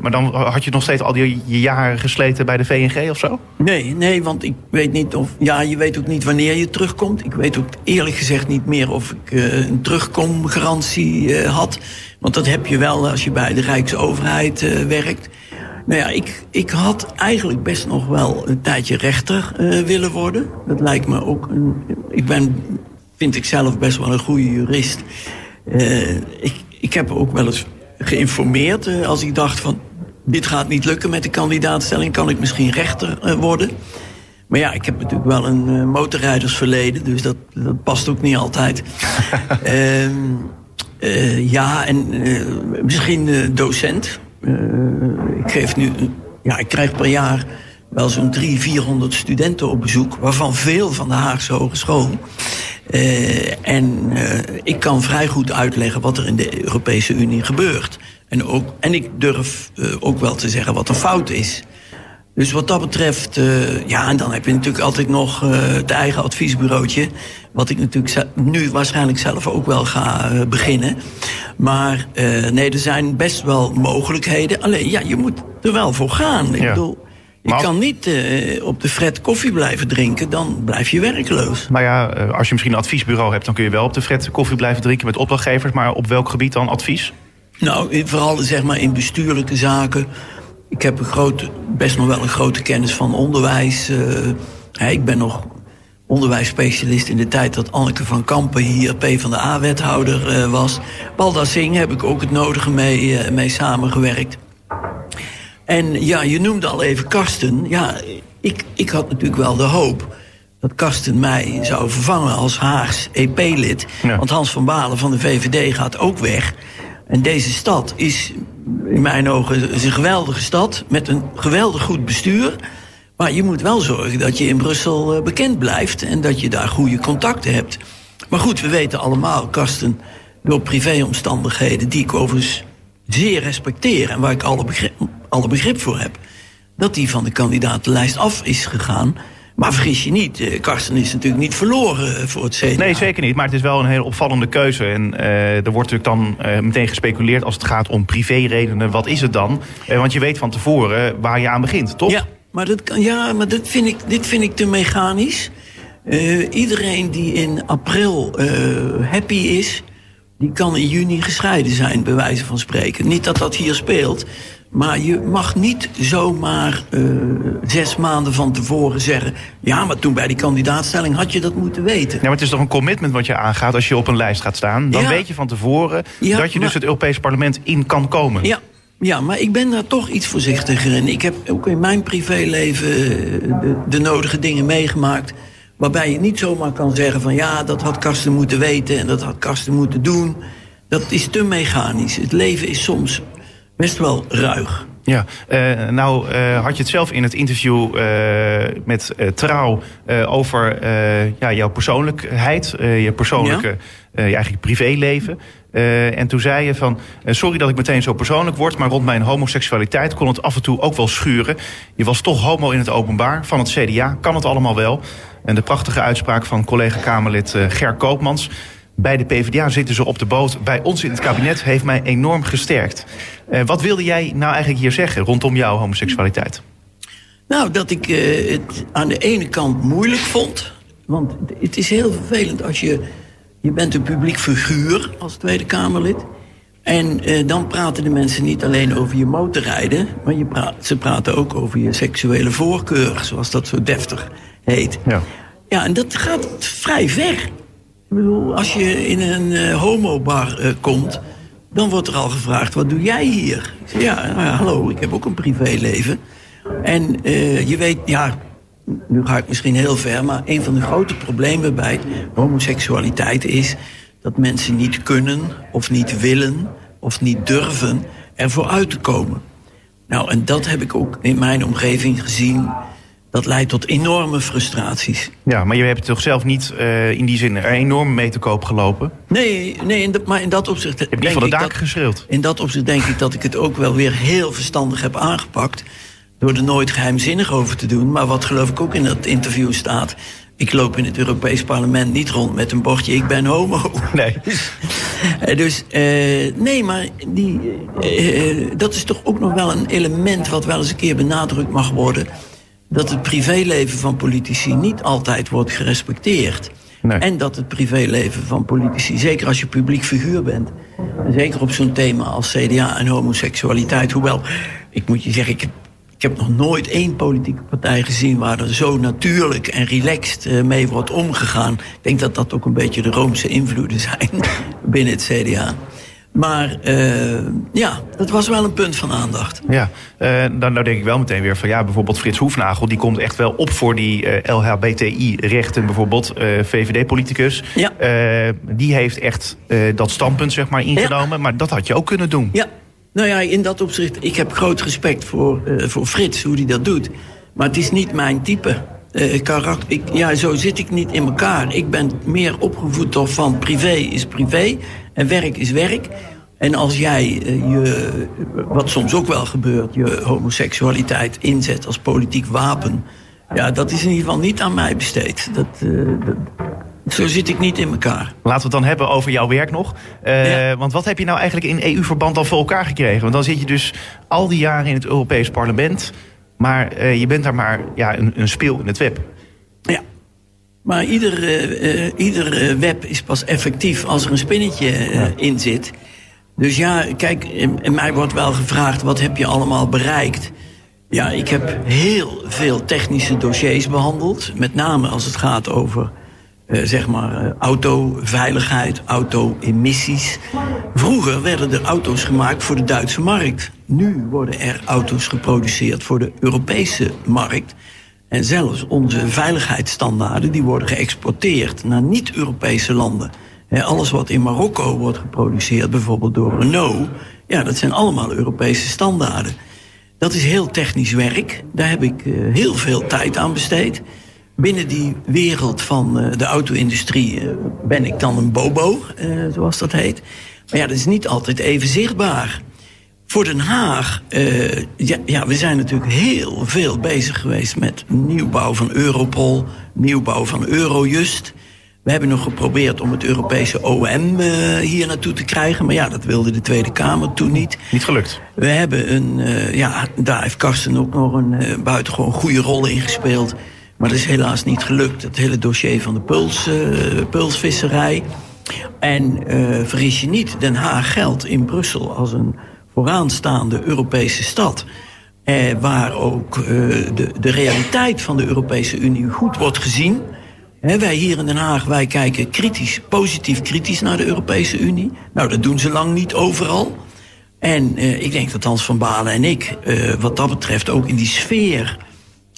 maar dan had je nog steeds al die jaren gesleten bij de VNG of zo? Nee, nee, want ik weet niet of. Ja, je weet ook niet wanneer je terugkomt. Ik weet ook eerlijk gezegd niet meer of ik een terugkomgarantie had. Want dat heb je wel als je bij de Rijksoverheid werkt. Nou ja, ik, ik had eigenlijk best nog wel een tijdje rechter uh, willen worden. Dat lijkt me ook een. Ik ben, vind ik zelf best wel een goede jurist. Uh, ik, ik heb ook wel eens geïnformeerd als ik dacht van. Dit gaat niet lukken met de kandidaatstelling, kan ik misschien rechter worden. Maar ja, ik heb natuurlijk wel een motorrijdersverleden, dus dat, dat past ook niet altijd. Ehm, ja, en misschien docent. Uh, ik geef nu, ja, ik krijg per jaar wel zo'n 300, 400 studenten op bezoek, waarvan veel van de Haagse Hogeschool. En ik kan vrij goed uitleggen wat er in de Europese Unie gebeurt. En, ook, en ik durf ook wel te zeggen wat er fout is. Dus wat dat betreft, uh, ja, en dan heb je natuurlijk altijd nog uh, het eigen adviesbureautje. Wat ik natuurlijk nu waarschijnlijk zelf ook wel ga uh, beginnen. Maar nee, er zijn best wel mogelijkheden. Alleen, ja, je moet er wel voor gaan. Ik bedoel, je kan niet op de fret koffie blijven drinken, dan blijf je werkloos. Maar ja, als je misschien een adviesbureau hebt, dan kun je wel op de fret koffie blijven drinken met opdrachtgevers. Maar op welk gebied dan advies? Nou, vooral zeg maar in bestuurlijke zaken. Ik heb een grote, best nog wel een grote kennis van onderwijs. Uh, ik ben nog onderwijsspecialist in de tijd dat Anneke van Kampen hier P van de A-wethouder uh, was. Balda Singh heb ik ook het nodige mee, uh, mee samengewerkt. En ja, je noemde al even Karsten. Ja, ik, ik had natuurlijk wel de hoop dat Karsten mij zou vervangen als Haags EP-lid. Ja. Want Hans van Balen van de VVD gaat ook weg. En deze stad is in mijn ogen is een geweldige stad met een geweldig goed bestuur. Maar je moet wel zorgen dat je in Brussel eh, bekend blijft en dat je daar goede contacten hebt. Maar goed, we weten allemaal, Karsten, door privéomstandigheden die ik overigens zeer respecteer en waar ik alle begrip, alle begrip voor heb, dat die van de kandidatenlijst af is gegaan. Maar vergis je niet, eh, Karsten is natuurlijk niet verloren eh, voor het CDA. Nee, zeker niet. Maar het is wel een hele opvallende keuze. En uh, er wordt natuurlijk dan uh, meteen gespeculeerd als het gaat om privéredenen. Wat is het dan? Uh, want je weet van tevoren waar je aan begint, toch? Ja, maar, dat kan, ja, maar dat vind ik, dit vind ik te mechanisch. iedereen die in april happy is... die kan in juni gescheiden zijn, bij wijze van spreken. Niet dat dat hier speelt... Maar je mag niet zomaar uh, zes maanden van tevoren zeggen... ja, maar toen bij die kandidaatstelling had je dat moeten weten. Ja, maar het is toch een commitment wat je aangaat als je op een lijst gaat staan? Dan ja. weet je van tevoren ja, dat je maar... dus het Europees Parlement in kan komen. Ja, ja, maar ik ben daar toch iets voorzichtiger in. Ik heb ook in mijn privéleven de, de nodige dingen meegemaakt... waarbij je niet zomaar kan zeggen van... ja, dat had Karsten moeten weten en dat had Karsten moeten doen... Dat is te mechanisch. Het leven is soms best wel ruig. Ja, uh, nou uh, had je het zelf in het interview uh, met Trouw over ja, jouw persoonlijkheid, je persoonlijke, ja? je eigenlijk privéleven. en toen zei je van, sorry dat ik meteen zo persoonlijk word, maar rond mijn homoseksualiteit kon het af en toe ook wel schuren. Je was toch homo in het openbaar, van het CDA kan het allemaal wel. En de prachtige uitspraak van collega-Kamerlid Ger Koopmans bij de PvdA zitten ze op de boot. Bij ons in het kabinet heeft mij enorm gesterkt. Uh, wat wilde jij nou eigenlijk hier zeggen rondom jouw homoseksualiteit? Nou, dat ik uh, het aan de ene kant moeilijk vond. Want het is heel vervelend als je... Je bent een publiek figuur als Tweede Kamerlid. En uh, dan praten de mensen niet alleen over je motorrijden... maar je praat, ze praten ook over je seksuele voorkeur... zoals dat zo deftig heet. Ja, ja en dat gaat vrij ver. Bedoel, als je in een uh, homobar uh, komt, dan wordt er al gevraagd: wat doe jij hier? Ik zeg, ja, nou ja, hallo, ik heb ook een privéleven. En uh, je weet, ja, nu ga ik misschien heel ver, maar een van de grote problemen bij homoseksualiteit is dat mensen niet kunnen, of niet willen, of niet durven ervoor uit te komen. Nou, en dat heb ik ook in mijn omgeving gezien dat leidt tot enorme frustraties. Ja, maar je hebt toch zelf niet uh, in die zin er enorm mee te koop gelopen? Nee, nee in de, maar in dat opzicht... Je hebt niet van de daken geschreeuwd. In dat opzicht denk ik dat ik het ook wel weer heel verstandig heb aangepakt... door er nooit geheimzinnig over te doen. Maar wat geloof ik ook in dat interview staat... ik loop in het Europees Parlement niet rond met een bordje... ik ben homo. Nee. dus, uh, nee, maar die, uh, dat is toch ook nog wel een element... wat wel eens een keer benadrukt mag worden dat het privéleven van politici niet altijd wordt gerespecteerd. Nee. En dat het privéleven van politici, zeker als je publiek figuur bent... en zeker op zo'n thema als CDA en homoseksualiteit... hoewel, ik moet je zeggen, ik, ik heb nog nooit één politieke partij gezien... waar er zo natuurlijk en relaxed eh, mee wordt omgegaan. Ik denk dat dat ook een beetje de Roomse invloeden zijn binnen het CDA. Maar uh, ja, dat was wel een punt van aandacht. Ja, uh, dan, nou denk ik wel meteen weer van ja, bijvoorbeeld Frits Hoefnagel... die komt echt wel op voor die uh, eh, LHBTI-rechten, bijvoorbeeld VVD-politicus. Ja. die heeft echt dat standpunt zeg maar ingenomen, ja. maar dat had je ook kunnen doen. Ja, nou ja, in dat opzicht, ik heb groot respect voor, voor Frits, hoe hij dat doet. Maar het is niet mijn type. Uh, karakter, ik, ja, zo zit ik niet in elkaar. Ik ben meer opgevoed door van privé is privé en werk is werk. En als jij uh, je, wat soms ook wel gebeurt, je homoseksualiteit inzet als politiek wapen. Ja, dat is in ieder geval niet aan mij besteed. Dat, uh, dat, zo zit ik niet in elkaar. Laten we het dan hebben over jouw werk nog. Uh, ja. Want wat heb je nou eigenlijk in EU-verband al voor elkaar gekregen? Want dan zit je dus al die jaren in het Europees Parlement. Maar uh, je bent daar maar ja, een, een speel in het web. Ja. Maar ieder, uh, ieder web is pas effectief als er een spinnetje ja. in zit. Dus ja, kijk, in mij wordt wel gevraagd... wat heb je allemaal bereikt? Ja, ik heb heel veel technische dossiers behandeld. Met name als het gaat over uh, zeg maar uh, autoveiligheid, auto-emissies. Vroeger werden er auto's gemaakt voor de Duitse markt. Nu worden er auto's geproduceerd voor de Europese markt. En zelfs onze veiligheidsstandaarden die worden geëxporteerd naar niet-Europese landen. Alles wat in Marokko wordt geproduceerd, bijvoorbeeld door Renault... ja, dat zijn allemaal Europese standaarden. Dat is heel technisch werk. Daar heb ik uh, heel veel tijd aan besteed binnen die wereld van uh, de auto-industrie uh, ben ik dan een bobo, zoals dat heet. Maar ja, dat is niet altijd even zichtbaar. Voor Den Haag, ja, ja, we zijn natuurlijk heel veel bezig geweest met nieuwbouw van Europol, nieuwbouw van Eurojust. We hebben nog geprobeerd om het Europese OM hier naartoe te krijgen. Maar ja, dat wilde de Tweede Kamer toen niet. Niet gelukt. We hebben een, ja, daar heeft Karsten ook nog een buitengewoon goede rol in gespeeld maar dat is helaas niet gelukt. Het hele dossier van de puls, uh, pulsvisserij. En uh, vergis je niet, Den Haag geldt in Brussel als een vooraanstaande Europese stad. Eh, waar ook uh, de, de realiteit van de Europese Unie goed wordt gezien. Wij hier in Den Haag, wij kijken kritisch, positief kritisch naar de Europese Unie. Nou, dat doen ze lang niet overal. En uh, ik denk dat Hans van Balen en ik, uh, wat dat betreft, ook in die sfeer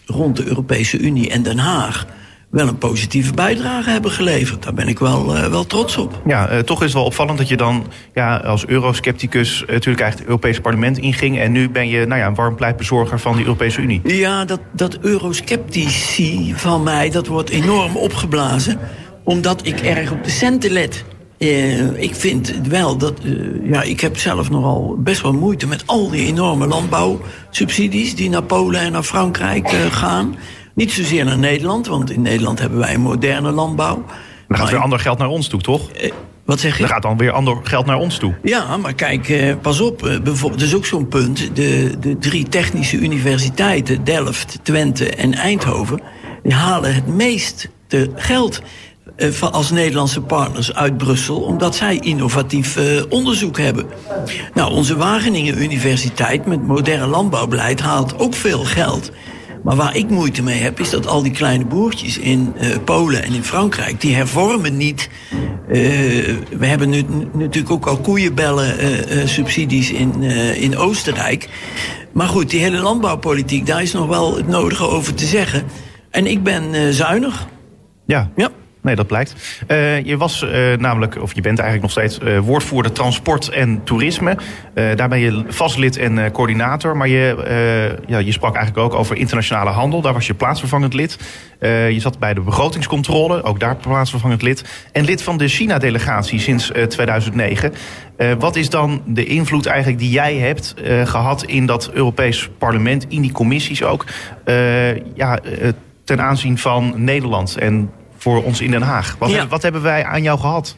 rond de Europese Unie en Den Haag wel een positieve bijdrage hebben geleverd. Daar ben ik wel, uh, wel trots op. Ja, uh, toch is het wel opvallend dat je dan ja, als euroscepticus uh, natuurlijk eigenlijk het Europese parlement inging. En nu ben je nou ja, een warm pleitbezorger van de Europese Unie. Ja, dat, dat eurosceptici van mij, dat wordt enorm opgeblazen. Omdat ik erg op de centen let. Uh, ik vind wel dat. Ja, ik heb zelf nogal best wel moeite met al die enorme landbouwsubsidies die naar Polen en naar Frankrijk gaan. Niet zozeer naar Nederland, want in Nederland hebben wij een moderne landbouw. Dan gaat weer ander geld naar ons toe, toch? wat zeg je? Dan gaat dan weer ander geld naar ons toe. Ja, maar kijk, pas op. bijvoorbeeld, dat is ook zo'n punt. De, de drie technische universiteiten, Delft, Twente en Eindhoven, die halen het meeste geld als Nederlandse partners uit Brussel, omdat zij innovatief onderzoek hebben. Nou, onze Wageningen Universiteit met modern landbouwbeleid haalt ook veel geld. Maar waar ik moeite mee heb, is dat al die kleine boertjes in uh, Polen en in Frankrijk, die hervormen niet. Uh, we hebben nu natuurlijk ook al koeienbellen subsidies in, in Oostenrijk. Maar goed, die hele landbouwpolitiek, daar is nog wel het nodige over te zeggen. En ik ben zuinig. Ja. Ja. Nee, dat blijkt. Uh, je was uh, namelijk, of je bent eigenlijk nog steeds uh, woordvoerder transport en toerisme. daar ben je vastlid en coördinator. Maar je, ja, je sprak eigenlijk ook over internationale handel. Daar was je plaatsvervangend lid. je zat bij de begrotingscontrole, ook daar plaatsvervangend lid. En lid van de China-delegatie sinds 2009. wat is dan de invloed eigenlijk die jij hebt gehad in dat Europees parlement, in die commissies ook, ja, ten aanzien van Nederland en voor ons in Den Haag. Wat, ja. wat hebben wij aan jou gehad?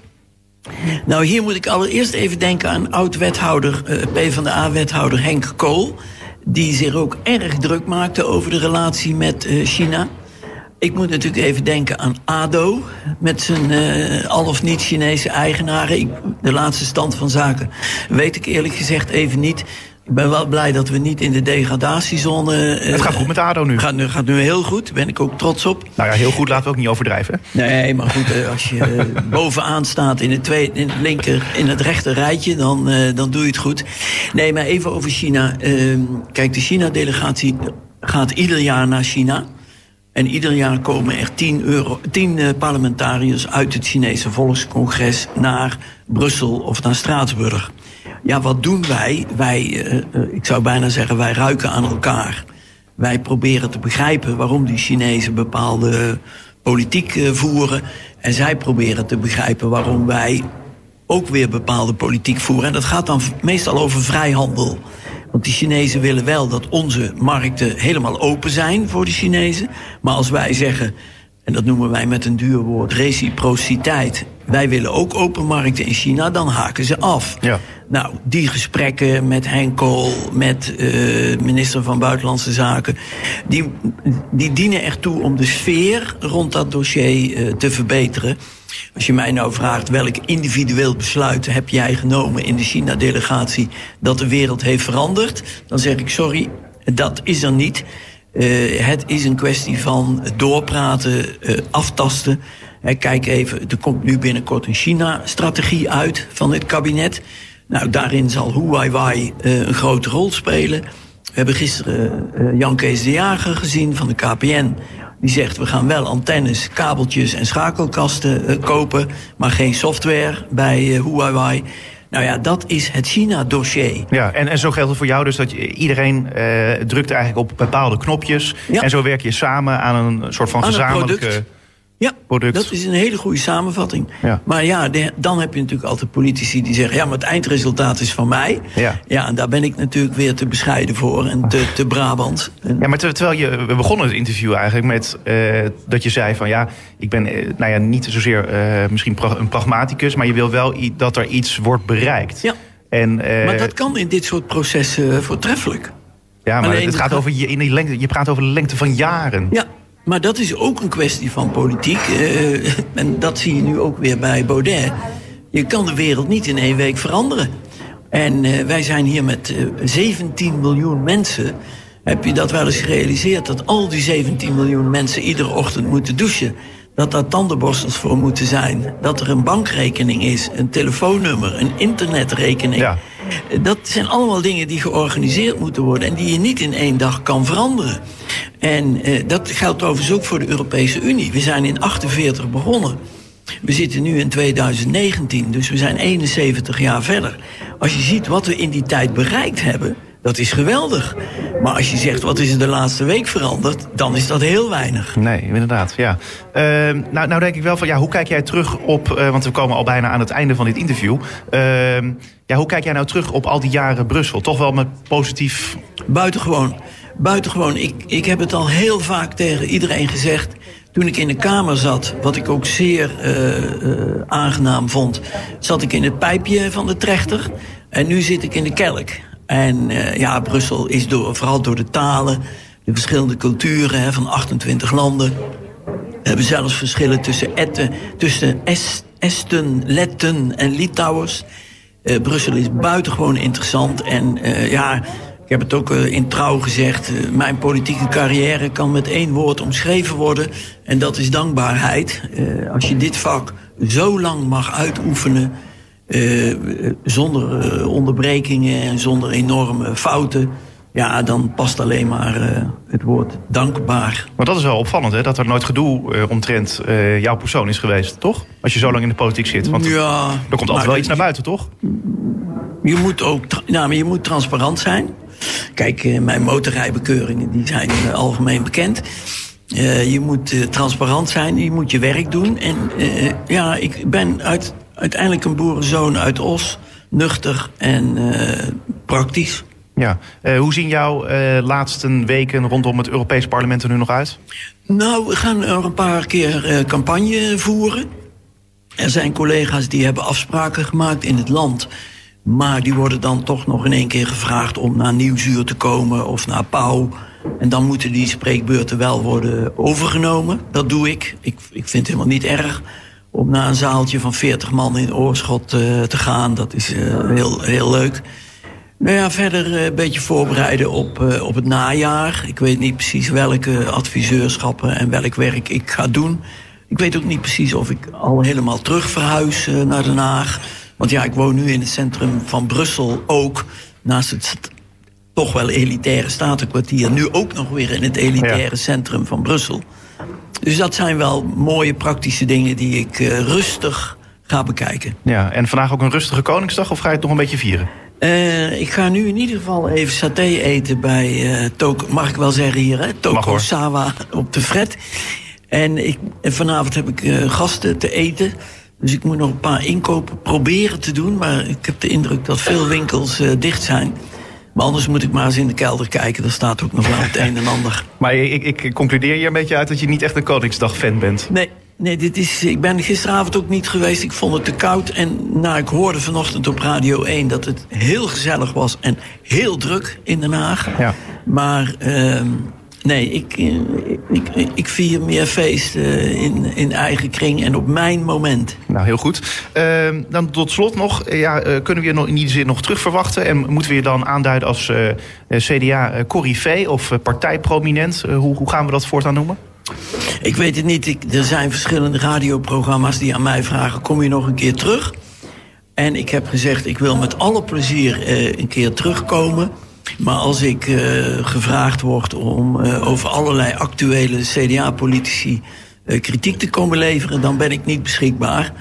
Nou, hier moet ik allereerst even denken aan oud-wethouder, uh, PvdA-wethouder Henk Kool. Die zich ook erg druk maakte over de relatie met uh, China. Ik moet natuurlijk even denken aan ADO, met zijn uh, al of niet Chinese eigenaren. Ik, de laatste stand van zaken weet ik eerlijk gezegd even niet. Ik ben wel blij dat we niet in de degradatiezone. Uh, het gaat goed met ADO nu. Gaat, gaat nu heel goed, daar ben ik ook trots op. Nou ja, heel goed laten we ook niet overdrijven. Nee, maar goed, uh, als je uh, bovenaan staat in het, tweede, in het linker, in het rechter rijtje, dan, dan doe je het goed. Nee, maar even over China. Ehm, kijk, de China-delegatie gaat ieder jaar naar China. En ieder jaar komen er tien, euro, tien parlementariërs uit het Chinese Volkscongres naar Brussel of naar Straatsburg. Ja, wat doen wij? Wij, uh, ik zou bijna zeggen, wij ruiken aan elkaar. Wij proberen te begrijpen waarom die Chinezen bepaalde politiek uh, voeren. En zij proberen te begrijpen waarom wij ook weer bepaalde politiek voeren. En dat gaat dan meestal over vrijhandel. Want die Chinezen willen wel dat onze markten helemaal open zijn voor de Chinezen. Maar als wij zeggen, en dat noemen wij met een duur woord reciprociteit. Wij willen ook open markten in China, dan haken ze af. Ja. Nou, die gesprekken met Henkel, met uh, minister van Buitenlandse Zaken, die, die dienen ertoe om de sfeer rond dat dossier uh, te verbeteren. Als je mij nou vraagt welk individueel besluit heb jij genomen in de China-delegatie dat de wereld heeft veranderd, dan zeg ik sorry, dat is er niet. Uh, het is een kwestie van doorpraten, aftasten. Kijk even, er komt nu binnenkort een China-strategie uit van het kabinet. Nou, daarin zal Huawei een grote rol spelen. We hebben gisteren Jan Kees de Jager gezien van de KPN. Die zegt, we gaan wel antennes, kabeltjes en schakelkasten kopen... maar geen software bij Huawei. Nou ja, dat is het China-dossier. Ja, en, en zo geldt het voor jou dus dat je, iedereen drukt eigenlijk op bepaalde knopjes. Ja. En zo werk je samen aan een soort van gezamenlijke... Ja, product. dat is een hele goede samenvatting. Ja. Maar ja, de, dan heb je natuurlijk altijd politici die zeggen... ja, maar het eindresultaat is van mij. Ja, ja en daar ben ik natuurlijk weer te bescheiden voor en te, te Brabant. Ja, maar terwijl je... We begonnen het interview eigenlijk met uh, dat je zei van... ja, ik ben uh, nou ja, niet zozeer uh, misschien een pragmaticus... maar je wil wel dat er iets wordt bereikt. Ja, en, maar dat kan in dit soort processen voortreffelijk. Ja, maar Alleen het gaat over je, in die lengte, je praat over de lengte van jaren. Ja, maar dat is ook een kwestie van politiek. Uh, en dat zie je nu ook weer bij Baudet. Je kan de wereld niet in één week veranderen. En uh, wij zijn hier met uh, eh, 17 miljoen mensen. Heb je dat wel eens gerealiseerd? Dat al die 17 miljoen mensen iedere ochtend moeten douchen. Dat daar tandenborstels voor moeten zijn. Dat er een bankrekening is, een telefoonnummer, een internetrekening. Ja. Dat zijn allemaal dingen die georganiseerd moeten worden en die je niet in één dag kan veranderen. En eh, dat geldt overigens ook voor de Europese Unie. We zijn in 48 begonnen. We zitten nu in 2019, dus we zijn 71 jaar verder. Als je ziet wat we in die tijd bereikt hebben, dat is geweldig. Maar als je zegt wat is er de laatste week veranderd, dan is dat heel weinig. Nee, inderdaad, ja. Uh, nou, nou denk ik wel van, ja, hoe kijk jij terug op... Uh, want we komen al bijna aan het einde van dit interview. Uh, ja, hoe kijk jij nou terug op al die jaren Brussel? Toch wel met positief... Buitengewoon. Buitengewoon. Ik, ik heb het al heel vaak tegen iedereen gezegd... Toen ik in de Kamer zat, wat ik ook zeer uh, aangenaam vond... zat ik in het pijpje van de trechter en nu zit ik in de kelk. En uh, ja, Brussel is door, vooral door de talen, de verschillende culturen hè, van 28 landen. We hebben zelfs verschillen tussen, etten, tussen Est, Esten, Letten en Litouwers. Uh, Brussel is buitengewoon interessant. En uh, ja, ik heb het ook in trouw gezegd. mijn politieke carrière kan met één woord omschreven worden. En dat is dankbaarheid. als je dit vak zo lang mag uitoefenen uh, zonder uh, onderbrekingen en zonder enorme fouten. Ja, dan past alleen maar uh, het woord dankbaar. Maar dat is wel opvallend, hè? Dat er nooit gedoe omtrent jouw persoon is geweest, toch? Als je zo lang in de politiek zit. Want ja, er komt altijd wel iets naar buiten, toch? Je moet ook nou, maar je moet transparant zijn. Kijk, mijn motorrijbekeuringen die zijn algemeen bekend. je moet transparant zijn, je moet je werk doen. En ja, ik ben uit uiteindelijk een boerenzoon uit Os. Nuchter en uh, praktisch. Ja, uh, hoe zien jouw uh, laatste weken rondom het Europees Parlement er nu nog uit? Nou, we gaan er een paar keer campagne voeren. Er zijn collega's die hebben afspraken gemaakt in het land. Maar die worden dan toch nog in één keer gevraagd om naar Nieuwzuur te komen of naar Pauw. En dan moeten die spreekbeurten wel worden overgenomen. Dat doe ik. Ik, ik vind het helemaal niet erg om naar een zaaltje van 40 man in Oorschot uh, te gaan. Dat is uh, heel, heel leuk. Nou ja, verder uh, een beetje voorbereiden op, op het najaar. Ik weet niet precies welke adviseurschappen en welk werk ik ga doen. Ik weet ook niet precies of ik al helemaal terug verhuis naar Den Haag. Want ja, ik woon nu in het centrum van Brussel ook. Naast het toch wel elitaire statenkwartier. Nu ook nog weer in het elitaire ja. centrum van Brussel. Dus dat zijn wel mooie praktische dingen die ik uh, rustig ga bekijken. Ja, en vandaag ook een rustige Koningsdag of ga je het nog een beetje vieren? Uh, ik ga nu in ieder geval even saté eten bij uh, Toko, mag ik wel zeggen hier, hè? Toko Sawa op de Fred. En, ik, en vanavond heb ik uh, gasten te eten. Dus ik moet nog een paar inkopen proberen te doen. Maar ik heb de indruk dat veel winkels dicht zijn. Maar anders moet ik maar eens in de kelder kijken. Daar staat ook nog wel het een en ander. Maar ik, ik concludeer hier een beetje uit dat je niet echt een Koningsdag-fan bent. Nee, nee dit is, ik ben gisteravond ook niet geweest. Ik vond het te koud. En nou, ik hoorde vanochtend op Radio 1 dat het heel gezellig was. En heel druk in Den Haag. Ja. Maar... Uh, Nee, ik, ik, ik, vier meer feest in, in eigen kring en op mijn moment. Nou, heel goed. Uh, dan tot slot nog, ja, uh, kunnen we je nog in die zin nog terug verwachten? En moeten we je dan aanduiden als uh, CDA Corrivé of partijprominent? hoe, hoe gaan we dat voortaan noemen? Ik weet het niet. Ik, er zijn verschillende radioprogramma's die aan mij vragen... kom je nog een keer terug? En ik heb gezegd, ik wil met alle plezier een keer terugkomen... Maar als ik uh, gevraagd word om uh, over allerlei actuele CDA-politici uh, kritiek te komen leveren, dan ben ik niet beschikbaar.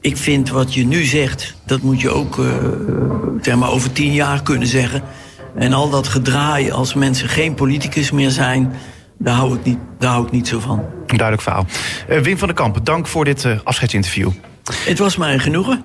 ik vind wat je nu zegt, dat moet je ook zeg maar over tien jaar kunnen zeggen. En al dat gedraai als mensen geen politicus meer zijn, daar hou ik niet, daar hou ik niet zo van. Duidelijk verhaal. Wim van den Kamp, dank voor dit afscheidsinterview. Het was mij een genoegen.